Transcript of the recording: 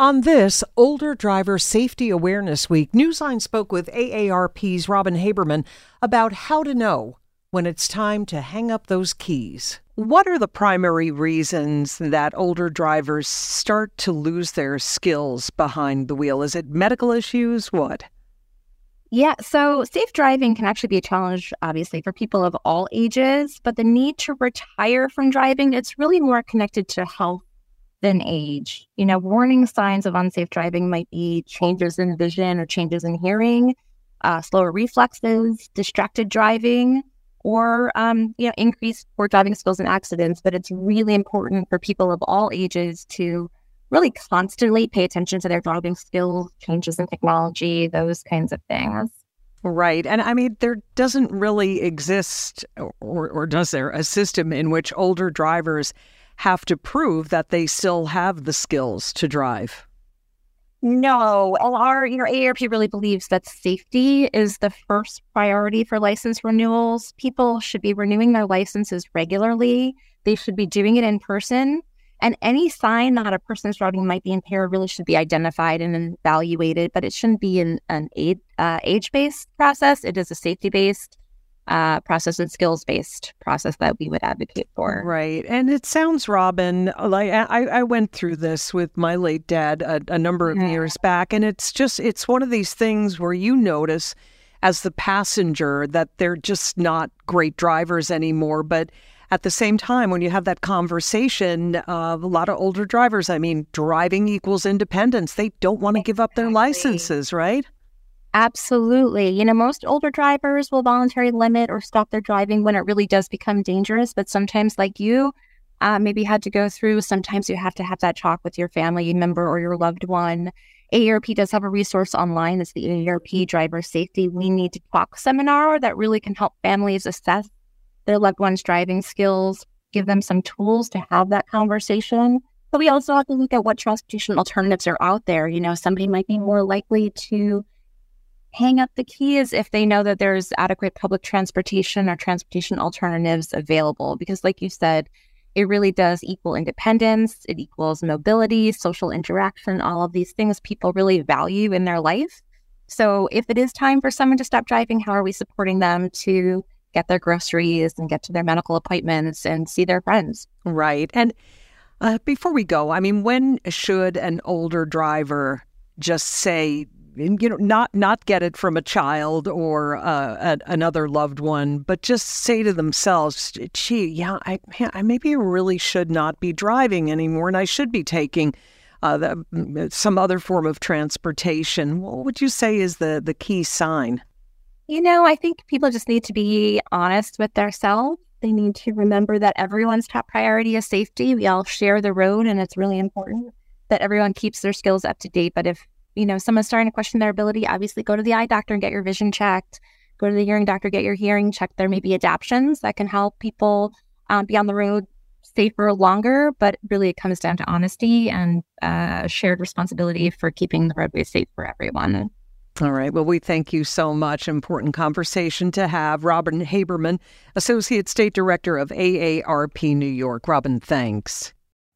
On this Older Driver Safety Awareness Week, Newsline spoke with AARP's Robyn Haberman about how to know when it's time to hang up those keys. What are the primary reasons that older drivers start to lose their skills behind the wheel? Is it medical issues? What? Yeah, so safe driving can actually be a challenge, obviously, for people of all ages, but the need to retire from driving, it's really more connected to health than age. You know, warning signs of unsafe driving might be changes in vision or changes in hearing, uh, slower reflexes, distracted driving, or um, you know, increased poor driving skills and accidents. But it's really important for people of all ages to really constantly pay attention to their driving skills, changes in technology, those kinds of things. Right. And I mean, there doesn't really exist, or, or does there, a system in which older drivers have to prove that they still have the skills to drive. No, our you know AARP really believes that safety is the first priority for license renewals. People should be renewing their licenses regularly. They should be doing it in person. And any sign that a person's driving might be impaired really should be identified and evaluated, but it shouldn't be an, an age, uh, based process. It is a safety based uh, process and skills based process that we would advocate for. Right. And it sounds, Robyn, like I, I went through this with my late dad a, a number of yeah. years back. And it's just, it's one of these things where you notice as the passenger that they're just not great drivers anymore. But at the same time, when you have that conversation, uh, a lot of older drivers, I mean, driving equals independence. They don't want to give up their licenses, right? Absolutely. You know, most older drivers will voluntarily limit or stop their driving when it really does become dangerous. But sometimes, like you, uh, maybe had to go through, sometimes you have to have that talk with your family member or your loved one. AARP does have a resource online. It's the AARP Driver Safety We Need to Talk seminar that really can help families assess their loved one's driving skills, give them some tools to have that conversation. But we also have to look at what transportation alternatives are out there. You know, somebody might be more likely to hang up the keys if they know that there's adequate public transportation or transportation alternatives available. Because, like you said, it really does equal independence, it equals mobility, social interaction, all of these things people really value in their life. So, if it is time for someone to stop driving, how are we supporting them to get their groceries and get to their medical appointments and see their friends? Right. And uh, before we go, I mean, when should an older driver just say, you know, not not get it from a child or uh, a, another loved one, but just say to themselves, "Gee, yeah, I, I maybe really should not be driving anymore, and I should be taking uh, the, some other form of transportation." What would you say is the the key sign? You know, I think people just need to be honest with themselves. They need to remember that everyone's top priority is safety. We all share the road, and it's really important that everyone keeps their skills up to date. But if you know, someone's starting to question their ability, obviously go to the eye doctor and get your vision checked. Go to the hearing doctor, get your hearing checked. There may be adaptions that can help people um, be on the road safer longer, but really it comes down to honesty and uh, shared responsibility for keeping the roadway safe for everyone. All right. Well, we thank you so much. Important conversation to have. Robyn Haberman, Associate State Director of AARP New York. Robyn, thanks.